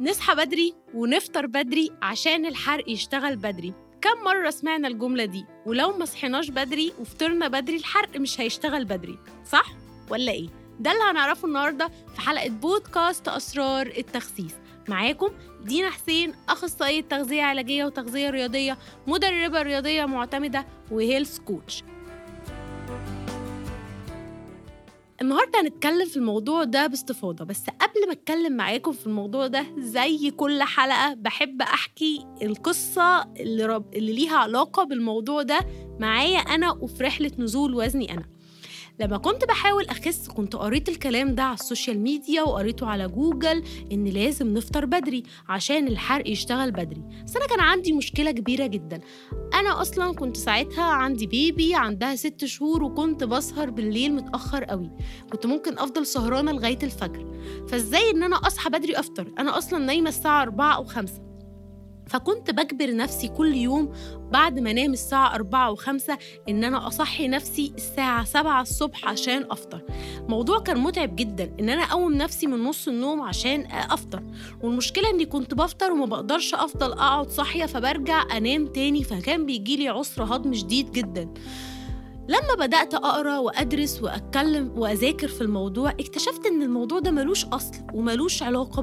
نصحى بدري ونفطر بدري عشان الحرق يشتغل بدري. كم مرة سمعنا الجملة دي؟ ولو ما صحيناش بدري وفطرنا بدري الحرق مش هيشتغل بدري. صح ولا إيه؟ ده اللي هنعرفه النهاردة في حلقة بودكاست أسرار التخسيس. معاكم دينا حسين أخصائية تغذية علاجية وتغذية رياضية مدربة رياضية معتمدة وهيلث كوتش. النهارده هنتكلم في الموضوع ده باستفاضة بس قبل ما اتكلم معاكم في الموضوع ده زي كل حلقة بحب أحكي القصة اللي, رب... اللي ليها علاقة بالموضوع ده معايا أنا وفي رحلة نزول وزني أنا. لما كنت بحاول أخس كنت قريت الكلام ده على ال social media وقريته على جوجل إن لازم نفطر بدري عشان الحرق يشتغل بدري. بس أنا كان عندي مشكلة كبيرة جدا. أنا أصلا كنت ساعتها عندي baby عندها ست شهور وكنت بسهر بالليل متأخر قوي. كنت ممكن أفضل سهرانة لغاية الفجر. فإزاي إن أنا أصحى بدري أفطر؟ أنا أصلا نايمة الساعة 4 أو 5 فكنت بجبر نفسي كل يوم بعد ما انام الساعة أربعة وخمسة إن أنا أصحي نفسي الساعة سبعة الصبح عشان أفطر. موضوع كان متعب جدا إن أنا أقوم نفسي من نص النوم عشان أفطر. والمشكلة إني كنت بفطر وما بقدرش أفضل أقعد صاحية فبرجع أنام تاني فكان بيجيلي عسر هضم شديد جدا. لما بدأت أقرأ وأدرس وأتكلم وأذاكر في الموضوع اكتشفت إن الموضوع ده ملوش أصل وملوش علاقة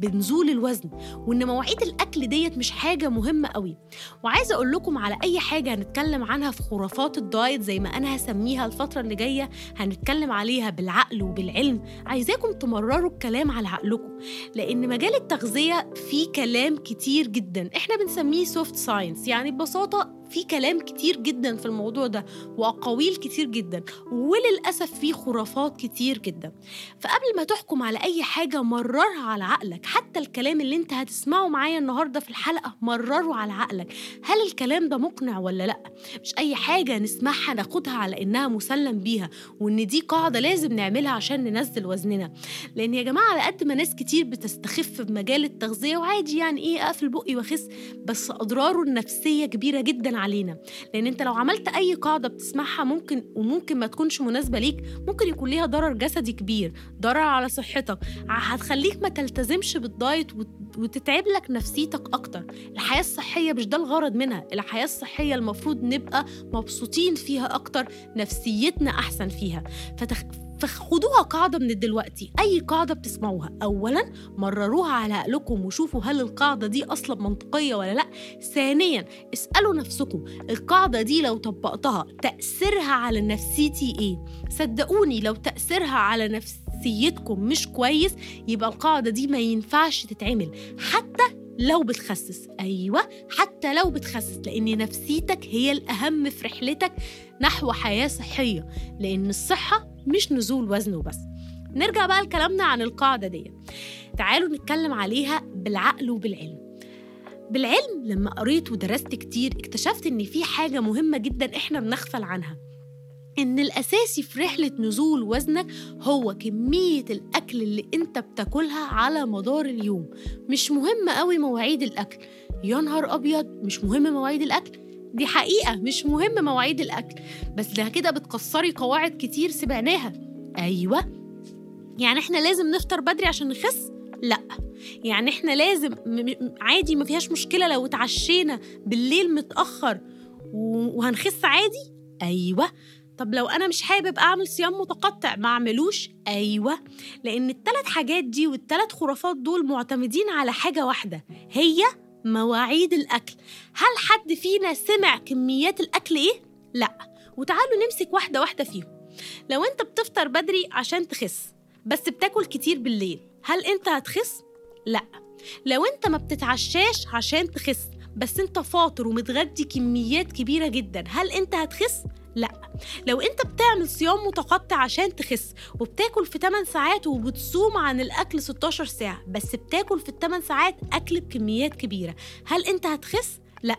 بنزول الوزن وإن مواعيد الأكل ديت مش حاجة مهمة قوي وعايزة أقول لكم على أي حاجة هنتكلم عنها في خرافات ال diet زي ما أنا هسميها الفترة اللي جاية هنتكلم عليها بالعقل وبالعلم. عايزاكم تمرروا الكلام على عقلكم لأن مجال التغذية فيه كلام كتير جدا. إحنا بنسميه soft science يعني ببساطة في كلام كتير جدا في الموضوع ده وأقاويل كتير جدا وللأسف في خرافات كتير جدا. فقبل ما تحكم على أي حاجة مررها على عقلك. حتى الكلام اللي أنت هتسمعه معايا النهارده في الحلقة مرره على عقلك. هل الكلام ده مقنع ولا لأ؟ مش أي حاجة نسمعها ناخدها على إنها مسلم بيها وإن دي قاعدة لازم نعملها عشان ننزل وزننا. لأن يا جماعة على قد ما ناس كتير بتستخف بمجال التغذية وعادي يعني إيه أقفل بقي وأخس بس أضراره النفسية كبيرة جدا علينا. لأن أنت لو عملت أي قاعدة بتسمعها ممكن وممكن ما تكونش مناسبة ليك ممكن يكون ليها ضرر جسدي كبير ضرر على صحتك. هتخليك ما تلتزمش بالدايت وتتعب لك نفسيتك أكتر. الحياة الصحية مش ده الغرض منها. الحياة الصحية المفروض نبقى مبسوطين فيها أكتر نفسيتنا أحسن فيها. فتخ... فخدوها قاعدة من دلوقتي. أي قاعدة بتسمعوها أولا مرروها على عقلكم وشوفوا هل القاعدة دي أصلا منطقية ولا لأ. ثانيا اسألوا نفسكم القاعدة دي لو طبقتها تأثيرها على نفسيتي إيه؟ صدقوني لو تأثيرها على نفسيتكم مش كويس يبقى القاعدة دي ما ينفعش تتعمل. حتى لو بتخسس. أيوة حتى لو بتخسس لأن نفسيتك هي الأهم في رحلتك نحو حياة صحية لأن الصحة مش نزول وزن وبس. نرجع بقى لكلامنا عن القاعدة دي تعالوا نتكلم عليها بالعقل وبالعلم. بالعلم لما قريت ودرست كتير اكتشفت إن في حاجة مهمة جدا إحنا بنغفل عنها. إن الأساسي في رحلة نزول وزنك هو كمية الأكل اللي أنت بتاكلها على مدار اليوم. مش مهم قوي مواعيد الأكل. يا نهار أبيض مش مهم مواعيد الأكل. دي حقيقة مش مهم مواعيد الأكل بس ده كده بتكسري قواعد كتير سمعناها أيوة. يعني إحنا لازم نفطر بدري عشان نخس؟ لأ. يعني إحنا لازم عادي ما فيهاش مشكلة لو اتعشينا بالليل متأخر وهنخس عادي؟ أيوة. طب لو أنا مش حابب أعمل صيام متقطع ما أعملوش؟ أيوه. لأن الثلاث حاجات دي والثلاث خرافات دول معتمدين على حاجة واحدة هي مواعيد الأكل هل حد فينا سمع كميات الأكل إيه؟ لأ وتعالوا نمسك واحدة واحدة فيهم لو أنت بتفطر بدري عشان تخس بس بتاكل كتير بالليل هل أنت هتخس؟ لأ لو أنت ما بتتعشاش عشان تخس بس أنت فاطر ومتغدي كميات كبيرة جدا هل أنت هتخس؟ لا. لو انت بتعمل صيام متقطع عشان تخس وبتاكل في 8 ساعات وبتصوم عن الأكل 16 ساعة بس بتاكل في ال 8 ساعات أكل بكميات كبيرة هل انت هتخس؟ لا.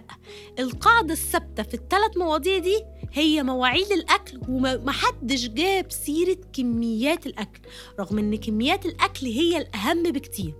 القاعدة الثابتة في الثلاث مواضيع دي هي مواعيد الأكل ومحدش جاب سيرة كميات الأكل رغم إن كميات الأكل هي الأهم بكتير.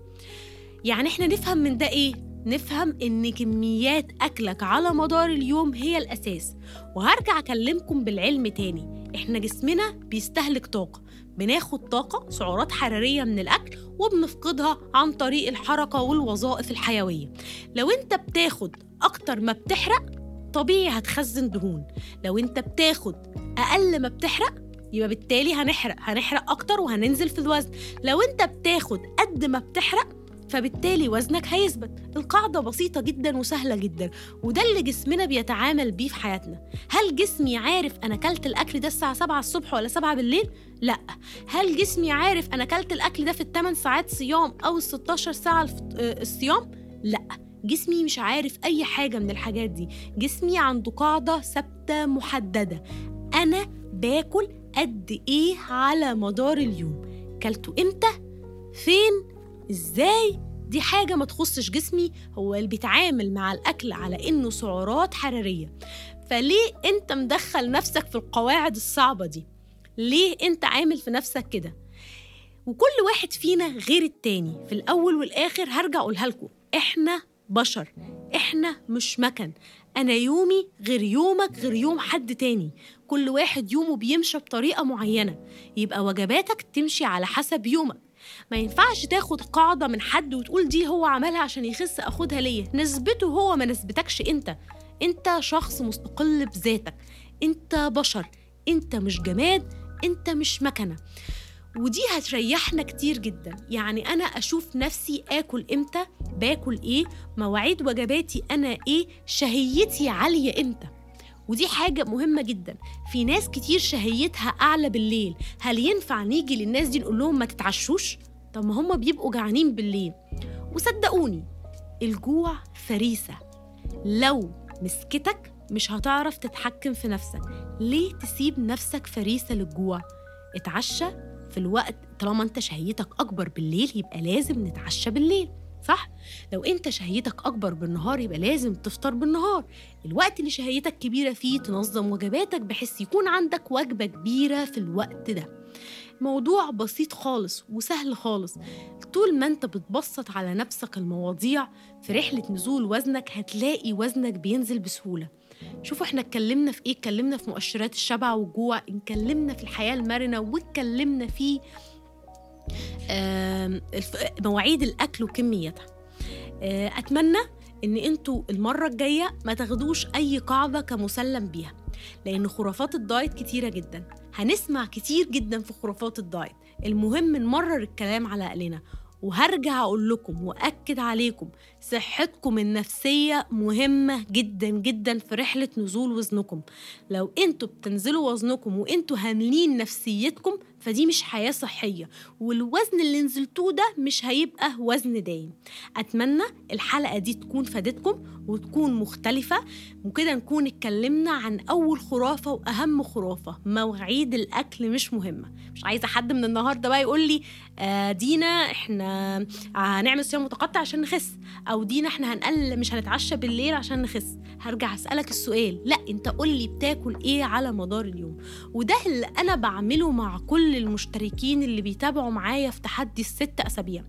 يعني إحنا نفهم من ده إيه؟ نفهم إن كميات أكلك على مدار اليوم هي الأساس. وهرجع أكلمكم بالعلم تاني. إحنا جسمنا بيستهلك طاقة. بناخد طاقة سعرات حرارية من الأكل وبنفقدها عن طريق الحركة والوظائف الحيوية. لو أنت بتاخد أكتر ما بتحرق طبيعي هتخزن دهون. لو أنت بتاخد أقل ما بتحرق يبقى بالتالي هنحرق. هنحرق أكتر وهننزل في الوزن. لو أنت بتاخد قد ما بتحرق فبالتالي وزنك هيثبت القاعدة بسيطة جدا وسهلة جدا وده اللي جسمنا بيتعامل بيه في حياتنا هل جسمي عارف أنا كلت الأكل ده الساعة 7 الصبح ولا 7 بالليل؟ لأ هل جسمي عارف أنا كلت الأكل ده في الثمان ساعات صيام أو ال 16 ساعة الصيام؟ لأ جسمي مش عارف أي حاجة من الحاجات دي جسمي عنده قاعدة ثابتة محددة أنا باكل قد إيه على مدار اليوم كلته إمتى؟ فين؟ إزاي؟ دي حاجة ما تخصش جسمي هو اللي بيتعامل مع الأكل على إنه سعرات حرارية. فليه أنت مدخل نفسك في القواعد الصعبة دي؟ ليه أنت عامل في نفسك كده؟ وكل واحد فينا غير التاني. في الأول والآخر هرجع أقولها لكم. إحنا بشر. إحنا مش مكن. أنا يومي غير يومك غير يوم حد تاني. كل واحد يومه بيمشي بطريقة معينة. يبقى وجباتك تمشي على حسب يومك. ما ينفعش تاخد قاعدة من حد وتقول دي هو عملها عشان يخس أخدها ليه نسبته هو ما نسبتكش أنت. أنت شخص مستقل بذاتك. أنت بشر. أنت مش جماد. أنت مش مكنة. ودي هتريحنا كتير جدا. يعني أنا أشوف نفسي آكل إمتى؟ باكل إيه؟ مواعيد وجباتي أنا إيه؟ شهيتي عالية إمتى؟ ودي حاجة مهمة جدا في ناس كتير شهيتها أعلى بالليل هل ينفع نيجي للناس دي نقول لهم ما تتعشوش؟ طب ما هم بيبقوا جعانين بالليل وصدقوني الجوع فريسة لو مسكتك مش هتعرف تتحكم في نفسك ليه تسيب نفسك فريسة للجوع؟ اتعشى في الوقت طالما انت شهيتك أكبر بالليل يبقى لازم نتعشى بالليل صح؟ لو انت شهيتك اكبر بالنهار يبقى لازم تفطر بالنهار. الوقت اللي شهيتك كبيرة فيه تنظم وجباتك بحيث يكون عندك وجبة كبيرة في الوقت ده. موضوع بسيط خالص وسهل خالص. طول ما انت بتبسط على نفسك المواضيع في رحلة نزول وزنك هتلاقي وزنك بينزل بسهولة. شوفوا إحنا اتكلمنا في إيه؟ اتكلمنا في مؤشرات الشبع والجوع اتكلمنا في الحياة المرنة واتكلمنا في مواعيد الأكل وكميتها. أتمنى إن أنتوا المرة الجاية ما تاخدوش أي قاعدة كمسلم بيها لأن خرافات الدايت كتيرة جدا. هنسمع كتير جدا في خرافات الدايت. المهم نمرر الكلام على عقلنا وهرجع أقول لكم وأكد عليكم صحتكم النفسية مهمة جدا جدا في رحلة نزول وزنكم. لو أنتوا بتنزلوا وزنكم وانتوا هاملين نفسيتكم فدي مش حياة صحية والوزن اللي نزلتوه ده مش هيبقى وزن دايم. أتمنى الحلقة دي تكون فادتكم وتكون مختلفة وكده نكون اتكلمنا عن أول خرافة وأهم خرافة مواعيد الأكل مش مهمة. مش عايزة حد من النهاردة بقى يقول لي آه دينا إحنا هنعمل صيام متقطع عشان نخس. أو دينا إحنا هنقل مش هنتعشى بالليل عشان نخس. هرجع أسألك السؤال. لا أنت قول لي بتاكل إيه على مدار اليوم. وده اللي أنا بعمله مع كل المشتركين اللي بيتابعوا معايا في تحدي الست أسابيع.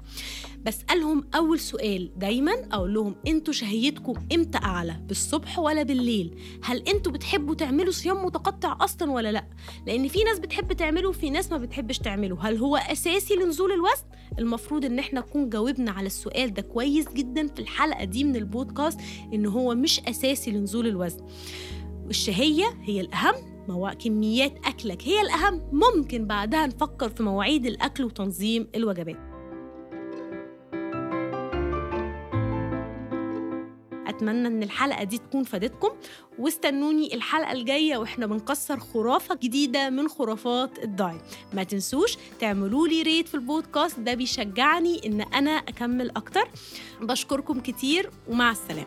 بسألهم أول سؤال دايما أقول لهم أنتوا شهيتكم إمتى أعلى بالصبح ولا بالليل؟ هل أنتوا بتحبوا تعملوا صيام متقطع أصلا ولا لأ؟ لأن في ناس بتحب تعمله وفي ناس ما بتحبش تعمله. هل هو أساسي لنزول الوزن؟ المفروض إن إحنا نكون جاوبنا على السؤال ده كويس جدا في الحلقة دي من البودكاست إن هو مش أساسي لنزول الوزن الشهيه هي الأهم. كميات أكلك هي الأهم ممكن بعدها نفكر في مواعيد الأكل وتنظيم الوجبات أتمنى إن الحلقة دي تكون فادتكم. واستنوني الحلقة الجاية وإحنا بنكسر خرافة جديدة من خرافات الدايت ما تنسوش تعملوا لي ريت في البودكاست ده بيشجعني إن أنا أكمل أكتر. بشكركم كتير ومع السلامة.